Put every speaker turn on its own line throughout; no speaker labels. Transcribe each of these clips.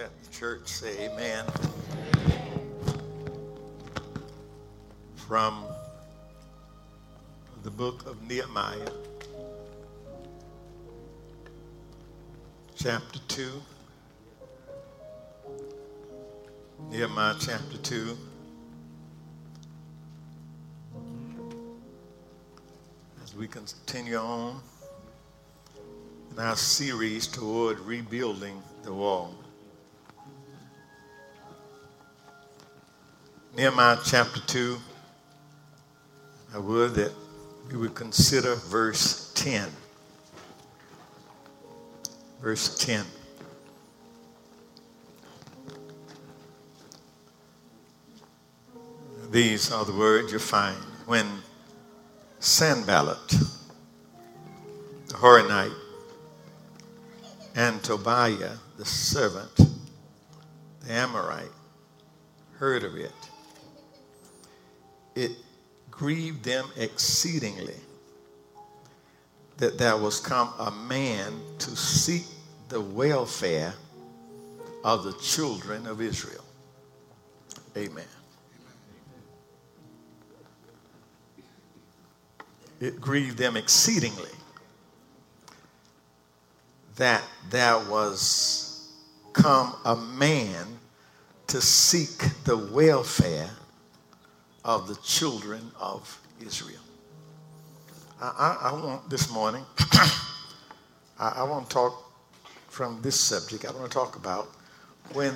Let the church say amen. From the book of Nehemiah, chapter 2. Nehemiah chapter 2. As we continue on in our series toward rebuilding the wall. Nehemiah chapter 2, I would that we would consider verse 10. Verse 10. These are the words you find when Sanballat, the Horonite, and Tobiah, the servant, the Amorite, heard of it. It grieved them exceedingly that there was come a man to seek the welfare of the children of Israel. Amen. It grieved them exceedingly that there was come a man to seek the welfare of the children of Israel. I, I, I want this morning, I, I want to talk from this subject. I want to talk about when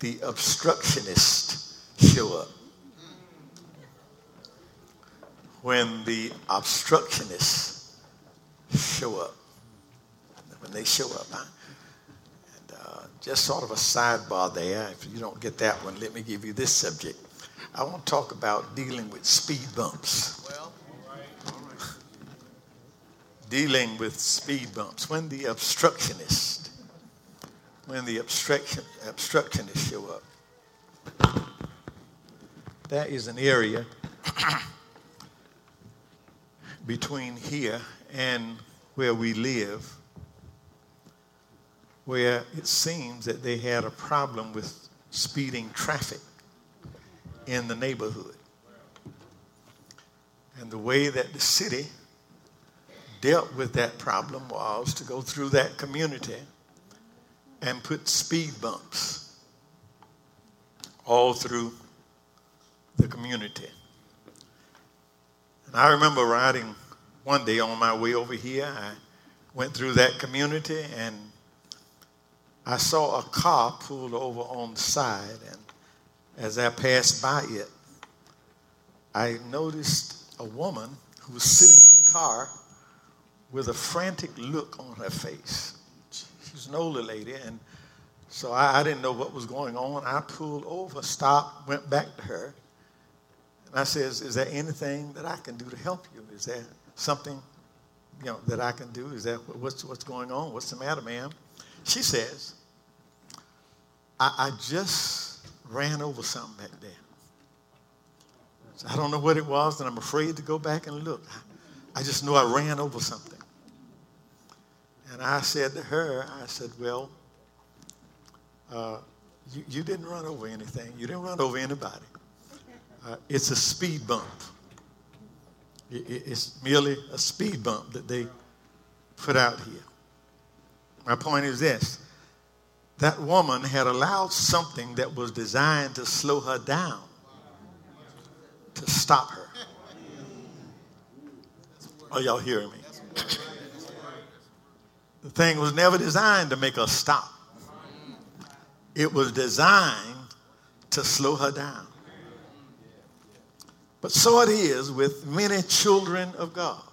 the obstructionists show up. When the obstructionists show up. When they show up. And, uh, just sort of a sidebar there. If you don't get that one, let me give you this subject. I want to talk about dealing with speed bumps. Well, dealing with speed bumps. When the obstructionist, when the obstruction, obstructionists show up, that is an area between here and where we live where it seems that they had a problem with speeding traffic in the neighborhood. And the way that the city dealt with that problem was to go through that community and put speed bumps all through the community. And I remember riding one day on my way over here. I went through that community and I saw a car pulled over on the side. And as I passed by it, I noticed a woman who was sitting in the car with a frantic look on her face. She's an older lady, and so I, I, didn't know what was going on. I pulled over, stopped, went back to her, and I says, "Is there anything that I can do to help you? Is there something, you know, that I can do? Is that what's what's going on? What's the matter, ma'am?" She says, "I, I just." Ran over something back there. So I don't know what it was, and I'm afraid to go back and look. I just know I ran over something. And I said to her, I said, Well, uh, you, you, didn't run over anything. You didn't run over anybody. Uh, it's a speed bump. It, it, it's merely a speed bump that they put out here. My point is this that woman had allowed something that was designed to slow her down to stop her. Are y'all hearing me? the thing was never designed to make her stop, it was designed to slow her down. But so it is with many children of God.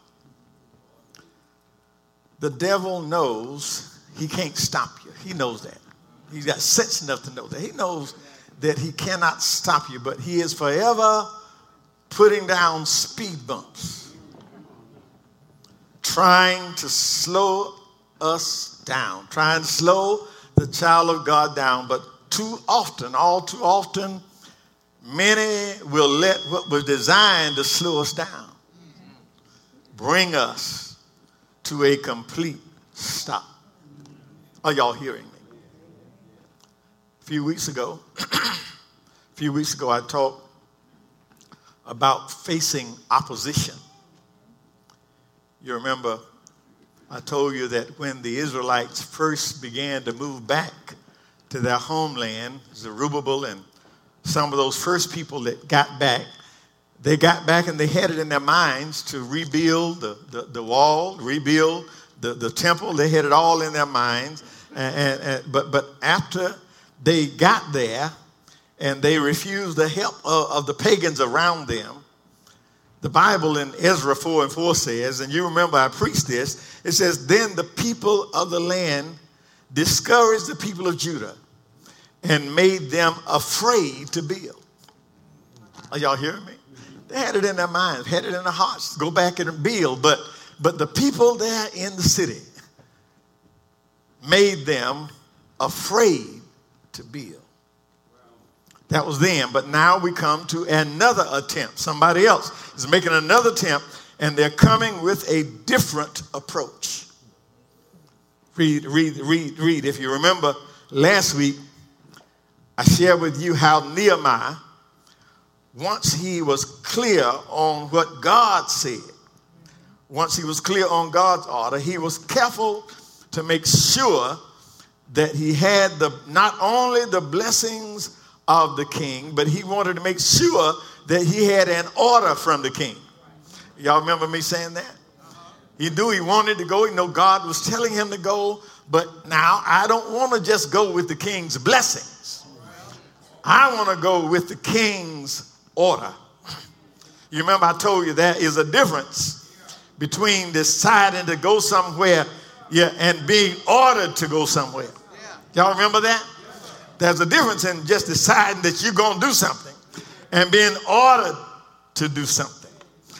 The devil knows he can't stop you, he knows that. He's got sense enough to know that. He knows that he cannot stop you, but he is forever putting down speed bumps, trying to slow us down, trying to slow the child of God down. But too often, all too often, many will let what was designed to slow us down bring us to a complete stop. Are y'all hearing? Few weeks ago, a few weeks ago, I talked about facing opposition. You remember, I told you that when the Israelites first began to move back to their homeland, Zerubbabel and some of those first people that got back, they got back and they had it in their minds to rebuild the, the, the wall, rebuild the, the temple. They had it all in their minds. And, and, and, but, but after they got there and they refused the help of, of the pagans around them. The Bible in Ezra 4 and 4 says, and you remember I preached this, it says, Then the people of the land discouraged the people of Judah and made them afraid to build. Are y'all hearing me? They had it in their minds, had it in their hearts, go back and build. But, but the people there in the city made them afraid to build. That was then, but now we come to another attempt. Somebody else is making another attempt, and they're coming with a different approach. Read, read, read, read. If you remember last week, I shared with you how Nehemiah, once he was clear on what God said, once he was clear on God's order, he was careful to make sure that he had the not only the blessings of the king, but he wanted to make sure that he had an order from the king. Y'all remember me saying that? He knew he wanted to go. He know God was telling him to go, but now I don't want to just go with the king's blessings. I want to go with the king's order. You remember I told you there is a difference between deciding to go somewhere yeah, and being ordered to go somewhere. Y'all remember that? There's a difference in just deciding that you're going to do something and being ordered to do something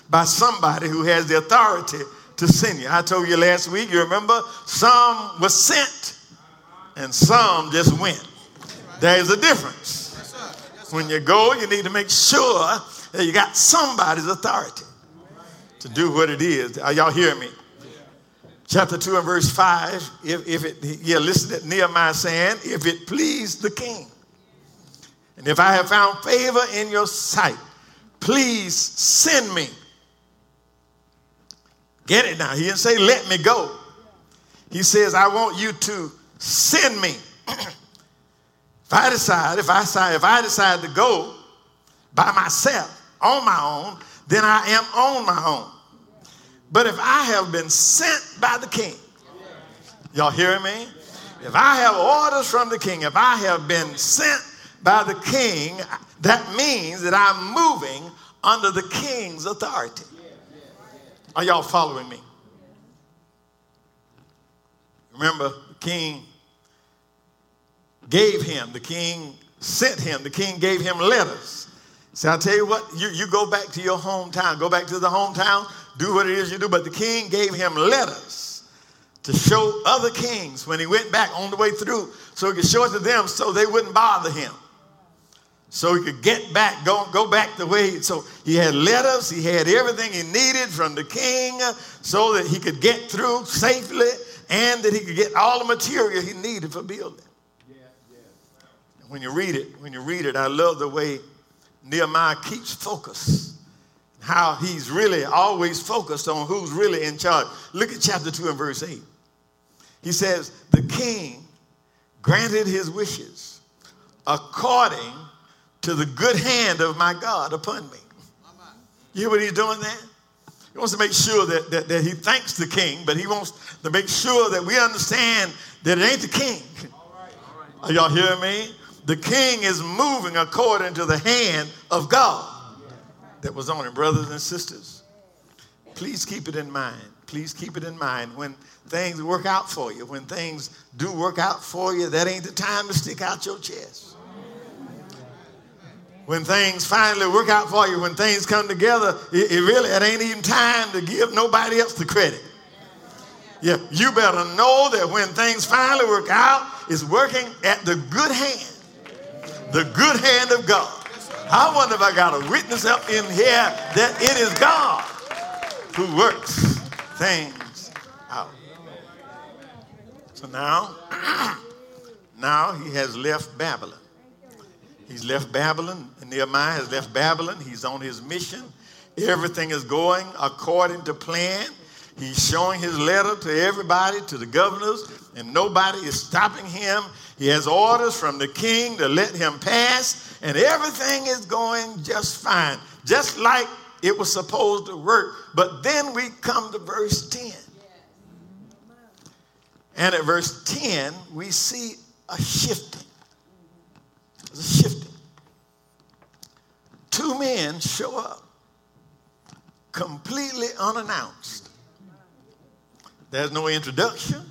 by somebody who has the authority to send you. I told you last week, you remember, some were sent and some just went. There's a difference. When you go, you need to make sure that you got somebody's authority to do what it is. Are y'all hearing me? Chapter 2 and verse 5, if, if it, yeah, listen to Nehemiah saying, if it please the king, and if I have found favor in your sight, please send me. Get it now. He didn't say, let me go. He says, I want you to send me. if I decide, if I decide, if I decide to go by myself, on my own, then I am on my own. But if I have been sent by the king, y'all hearing me? If I have orders from the king, if I have been sent by the king, that means that I'm moving under the king's authority. Are y'all following me? Remember, the king gave him, the king sent him, the king gave him letters. So I'll tell you what, you, you go back to your hometown, go back to the hometown do what it is you do. But the king gave him letters to show other kings when he went back on the way through so he could show it to them so they wouldn't bother him. So he could get back, go, go back the way. So he had letters, he had everything he needed from the king so that he could get through safely and that he could get all the material he needed for building. Yeah, yeah. When you read it, when you read it, I love the way Nehemiah keeps focus how he's really always focused on who's really in charge. Look at chapter 2 and verse 8. He says, The king granted his wishes according to the good hand of my God upon me. You hear what he's doing there? He wants to make sure that, that, that he thanks the king, but he wants to make sure that we understand that it ain't the king. Are y'all hearing me? The king is moving according to the hand of God that was on it. Brothers and sisters, please keep it in mind. Please keep it in mind when things work out for you. When things do work out for you, that ain't the time to stick out your chest. When things finally work out for you, when things come together, it, it really it ain't even time to give nobody else the credit. Yeah, you better know that when things finally work out, it's working at the good hand, the good hand of God. I wonder if I got a witness up in here that it is God who works things out. So now, now he has left Babylon. He's left Babylon. Nehemiah has left Babylon. He's on his mission. Everything is going according to plan. He's showing his letter to everybody, to the governors, and nobody is stopping him. He has orders from the king to let him pass, and everything is going just fine, just like it was supposed to work. But then we come to verse 10. And at verse 10, we see a shifting. There's a shifting. Two men show up completely unannounced. There's no introduction.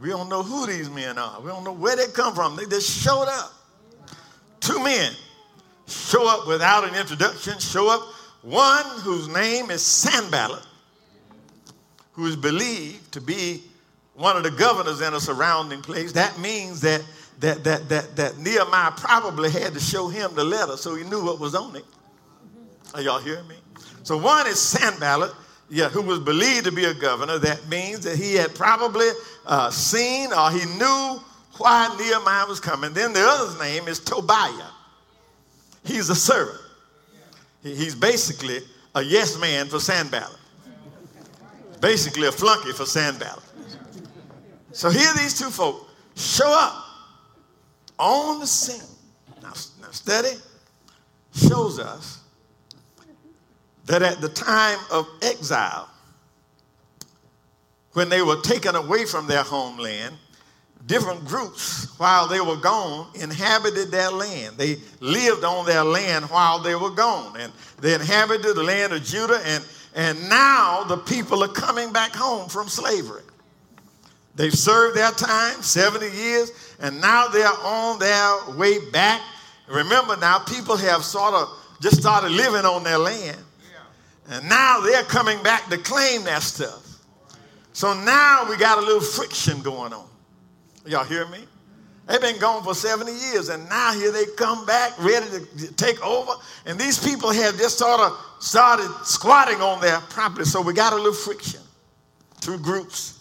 We don't know who these men are. We don't know where they come from. They just showed up. Two men show up without an introduction, show up. One whose name is Sanballat, who is believed to be one of the governors in a surrounding place. That means that, that, that, that, that Nehemiah probably had to show him the letter so he knew what was on it. Are y'all hearing me? So one is Sanballat, yeah, who was believed to be a governor. That means that he had probably uh, seen or he knew why Nehemiah was coming. Then the other's name is Tobiah. He's a servant. He, he's basically a yes man for Sanballat. Basically a flunky for Sanballat. So here these two folk show up on the scene. Now, now study shows us that at the time of exile, when they were taken away from their homeland, different groups, while they were gone, inhabited their land. They lived on their land while they were gone. And they inhabited the land of Judah, and, and now the people are coming back home from slavery. They've served their time, 70 years, and now they're on their way back. Remember now, people have sort of just started living on their land. And now they're coming back to claim that stuff. So now we got a little friction going on. Y'all hear me? They've been gone for 70 years, and now here they come back ready to take over. And these people have just sort of started squatting on their property. So we got a little friction. Two groups.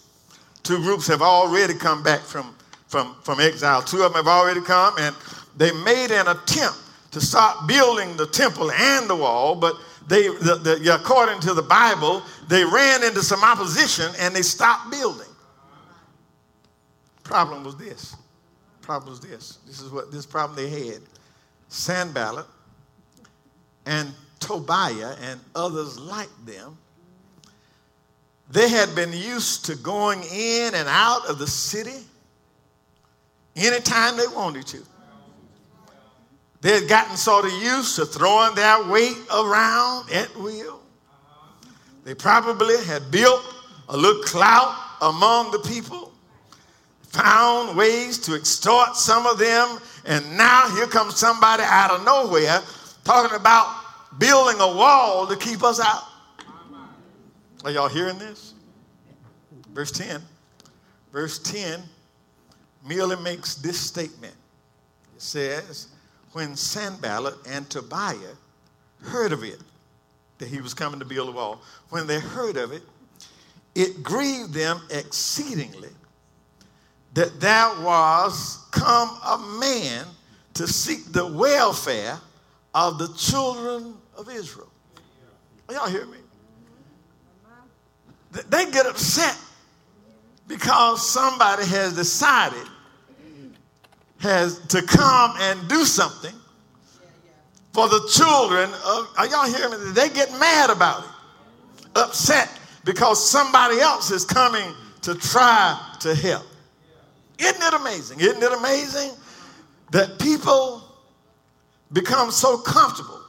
Two groups have already come back from, from, from exile. Two of them have already come, and they made an attempt to start building the temple and the wall, but they, the, the, according to the Bible, they ran into some opposition and they stopped building. Problem was this. Problem was this. This is what this problem they had. Sanballat and Tobiah and others like them, they had been used to going in and out of the city anytime they wanted to. They had gotten sort of used to throwing their weight around at will. They probably had built a little clout among the people, found ways to extort some of them, and now here comes somebody out of nowhere talking about building a wall to keep us out. Are y'all hearing this? Verse 10. Verse 10 merely makes this statement. It says, when Sanballat and Tobiah heard of it, that he was coming to build a wall, when they heard of it, it grieved them exceedingly that there was come a man to seek the welfare of the children of Israel. Y'all hear me? They get upset because somebody has decided has to come and do something for the children of, are y'all hearing me? They get mad about it, upset because somebody else is coming to try to help. Isn't it amazing? Isn't it amazing that people become so comfortable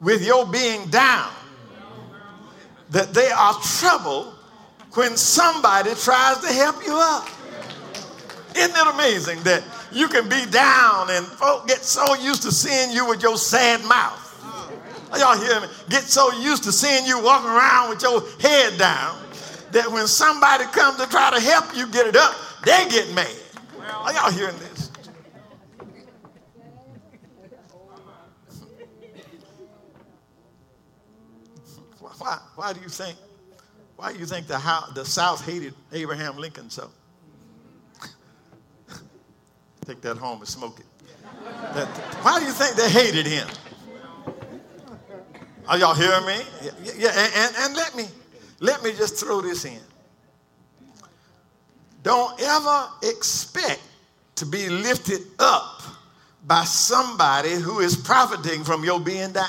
with your being down that they are troubled when somebody tries to help you up? Isn't it amazing that you can be down and folk get so used to seeing you with your sad mouth? Are y'all hear me? Get so used to seeing you walking around with your head down that when somebody comes to try to help you get it up, they get mad. Are y'all hearing this? Why, why do you think? Why do you think the, the South hated Abraham Lincoln so? Take that home and smoke it. That, why do you think they hated him? Are y'all hearing me? Yeah, yeah and, and, and let me let me just throw this in. Don't ever expect to be lifted up by somebody who is profiting from your being down.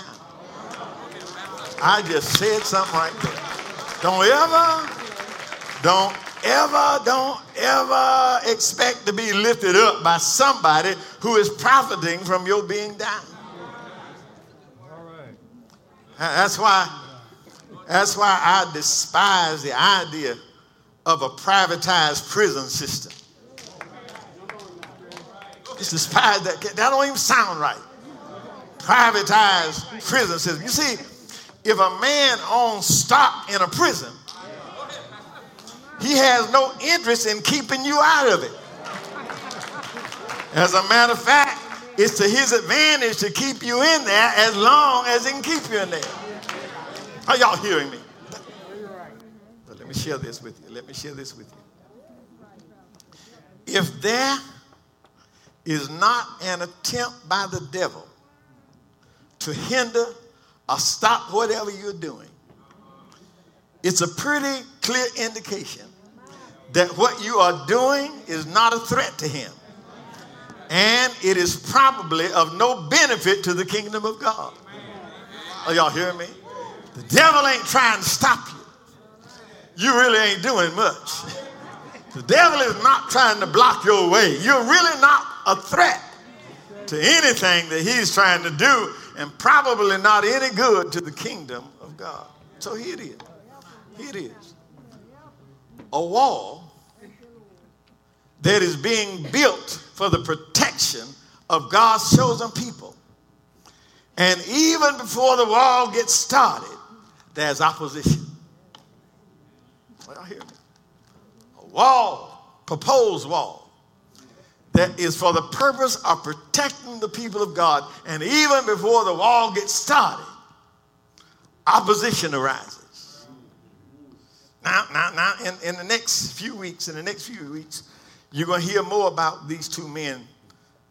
I just said something right there. Don't ever, don't ever, don't ever expect to be lifted up by somebody who is profiting from your being down. That's why, that's why I despise the idea of a privatized prison system. It's despise that. That don't even sound right. Privatized prison system. You see, if a man owns stock in a prison, he has no interest in keeping you out of it. As a matter of fact, it's to his advantage to keep you in there as long as he can keep you in there. Are y'all hearing me? But let me share this with you. Let me share this with you. If there is not an attempt by the devil to hinder or stop whatever you're doing, it's a pretty clear indication that what you are doing is not a threat to him and it is probably of no benefit to the kingdom of God. Are y'all hearing me? The devil ain't trying to stop you. You really ain't doing much. The devil is not trying to block your way. You're really not a threat to anything that he's trying to do, and probably not any good to the kingdom of God. So here it is. Here it is. A wall that is being built for the protection of God's chosen people. And even before the wall gets started, there's opposition. Well, hear me. A wall, proposed wall, that is for the purpose of protecting the people of God. And even before the wall gets started, opposition arises. Now, now, now, in, in the next few weeks, in the next few weeks, you're going to hear more about these two men,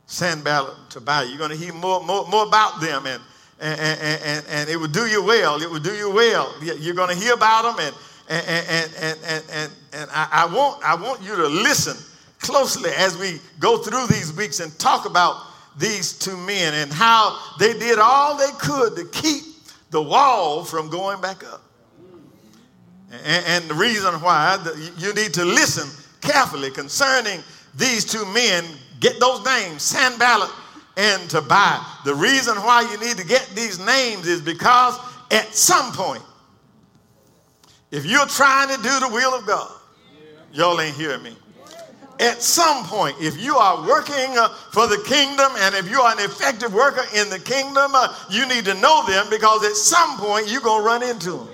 Sanballat and Tobiah. You're going to hear more, more, more about them, and, and, and, and, it will do you well. It will do you well. You're going to hear about them, and, and, and, and, and, and I, I, want, I want you to listen closely as we go through these weeks and talk about these two men and how they did all they could to keep the wall from going back up. And, and the reason why you need to listen carefully concerning these two men. Get those names, Sanballat and Tobiah. The reason why you need to get these names is because at some point, if you're trying to do the will of God, y'all ain't hearing me. At some point, if you are working uh, for the kingdom and if you are an effective worker in the kingdom, uh, you need to know them because at some point you're going to run into them.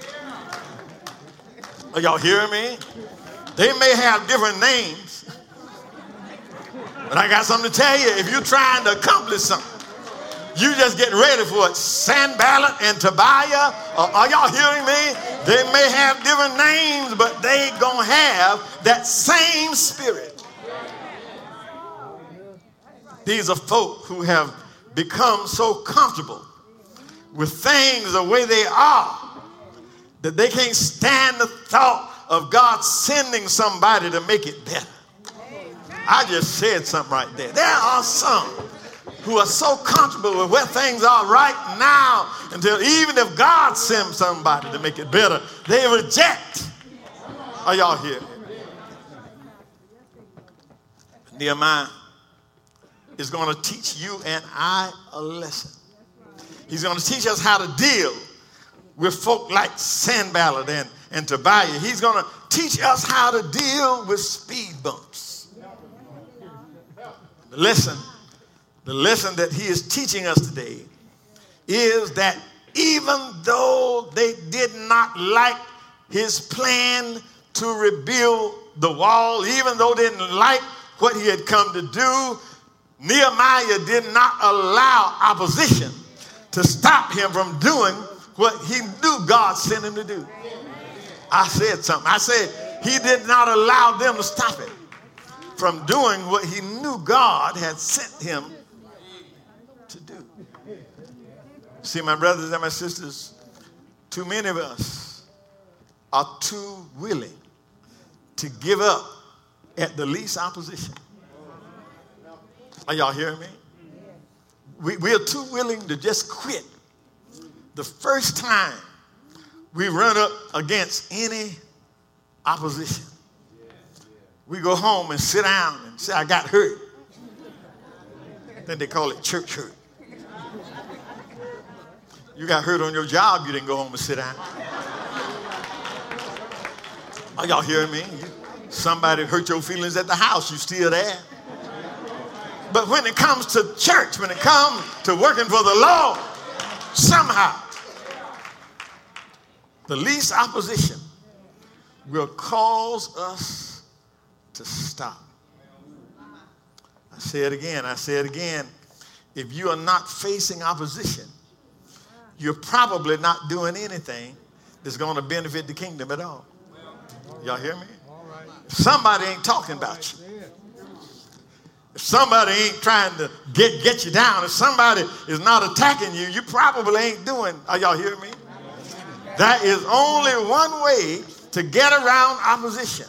Are y'all hearing me? They may have different names, but I got something to tell you. If you're trying to accomplish something, you just get ready for it. Sanballat and Tobiah, uh, are y'all hearing me? They may have different names, but they gonna have that same spirit. These are folk who have become so comfortable with things the way they are that they can't stand the thought of God sending somebody to make it better. I just said something right there. There are some who are so comfortable with where things are right now until even if God sends somebody to make it better, they reject. Are y'all here? Nehemiah is going to teach you and I a lesson. He's going to teach us how to deal with folk like Sanballat and and Tobiah. He's going to teach us how to deal with speed bumps. The lesson, the lesson that he is teaching us today is that even though they did not like his plan to rebuild the wall, even though they didn't like what he had come to do, Nehemiah did not allow opposition to stop him from doing what he knew God sent him to do. I said something. I said he did not allow them to stop it. from doing what he knew God had sent him to do. See, my brothers and my sisters, too many of us are too willing to give up at the least opposition. Are y'all hearing me? We, we are too willing to just quit the first time we run up against any opposition. We go home and sit down and say, I got hurt. then they call it church hurt. You got hurt on your job, you didn't go home and sit down. Are y'all hearing me? Somebody hurt your feelings at the house, you still there. But when it comes to church, when it comes to working for the Lord, somehow the least opposition will cause us to stop. I say it again, I say it again. If you are not facing opposition, you're probably not doing anything that's going to benefit the kingdom at all. Y'all hear me? Somebody ain't talking about you. If somebody ain't trying to get, get you down, if somebody is not attacking you, you probably ain't doing, are y'all hearing me? That is only one way to get around opposition.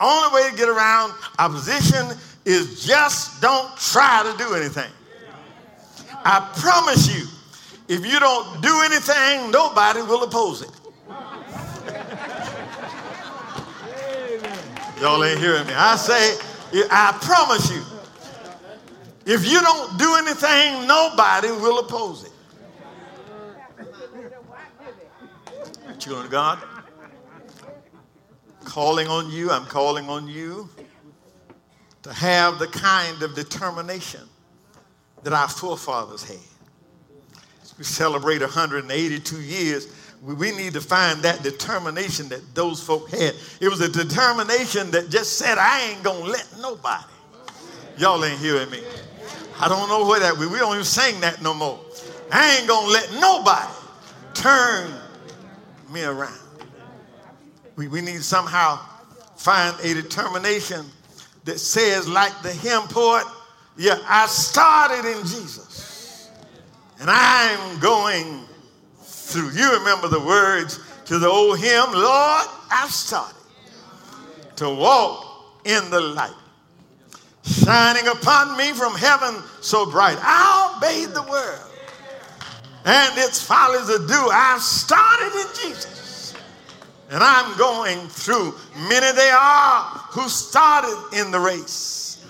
Only way to get around opposition is just don't try to do anything. I promise you, if you don't do anything, nobody will oppose it. Y'all ain't hearing me. I say, I promise you, if you don't do anything, nobody will oppose it. Of God, calling on you, I'm calling on you to have the kind of determination that our forefathers had. We celebrate 182 years, we need to find that determination that those folk had. It was a determination that just said, I ain't gonna let nobody. Y'all ain't hearing me. I don't know where that we, we don't even sing that no more. I ain't gonna let nobody turn me around. We, we need to somehow find a determination that says, like the hymn poet, yeah, I started in Jesus and I'm going through. You remember the words to the old hymn, Lord, I've started to walk in the light, shining upon me from heaven so bright. I'll bathe the world and its follies ado. I've started in Jesus. And I'm going through. Many they are who started in the race.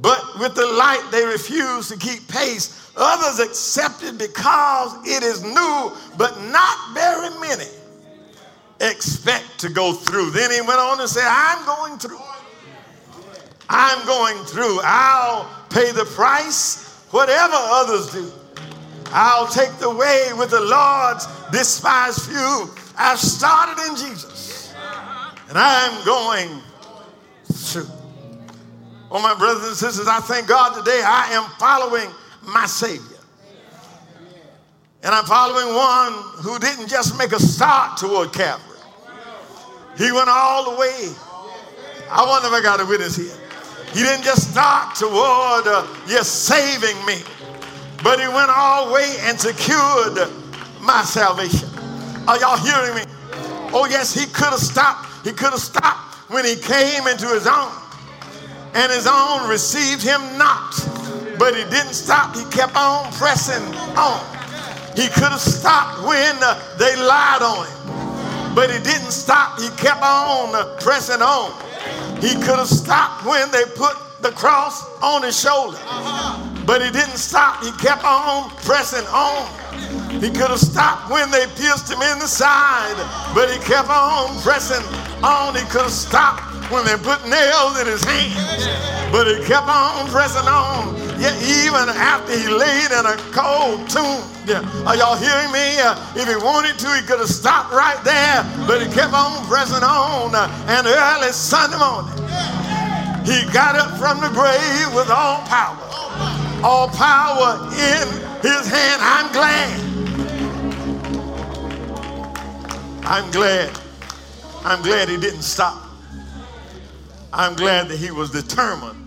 But with the light, they refuse to keep pace. Others accept it because it is new, but not very many expect to go through. Then he went on and said, I'm going through. I'm going through. I'll pay the price, whatever others do. I'll take the way with the Lord's despised few. I've started in Jesus, and I'm going through. Oh, my brothers and sisters, I thank God today I am following my Savior. And I'm following one who didn't just make a start toward Calvary, he went all the way. I wonder if I got a witness here. He didn't just start toward uh, just saving me, but he went all the way and secured my salvation. Are y'all hearing me? Oh, yes, he could have stopped. He could have stopped when he came into his own, and his own received him not. But he didn't stop. He kept on pressing on. He could have stopped when they lied on him, but he didn't stop. He kept on pressing on. He could have stopped when they put the cross on his shoulder. But he didn't stop. He kept on pressing on. He could have stopped when they pierced him in the side, but he kept on pressing on. He could have stopped when they put nails in his hands, but he kept on pressing on. Yet even after he laid in a cold tomb, are y'all hearing me? Uh, if he wanted to, he could have stopped right there, but he kept on pressing on. Uh, and early Sunday morning, he got up from the grave with all power all power in his hand. I'm glad. I'm glad. I'm glad he didn't stop. I'm glad that he was determined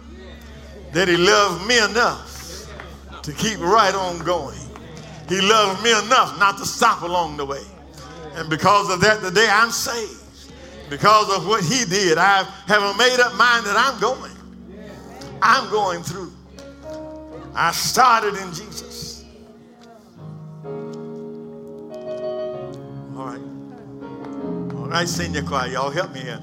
that he loved me enough to keep right on going. He loved me enough not to stop along the way. And because of that, today I'm saved. Because of what he did, I have a made up mind that I'm going. I'm going through. I started in Jesus. All right. All right, senior choir, y'all help me here.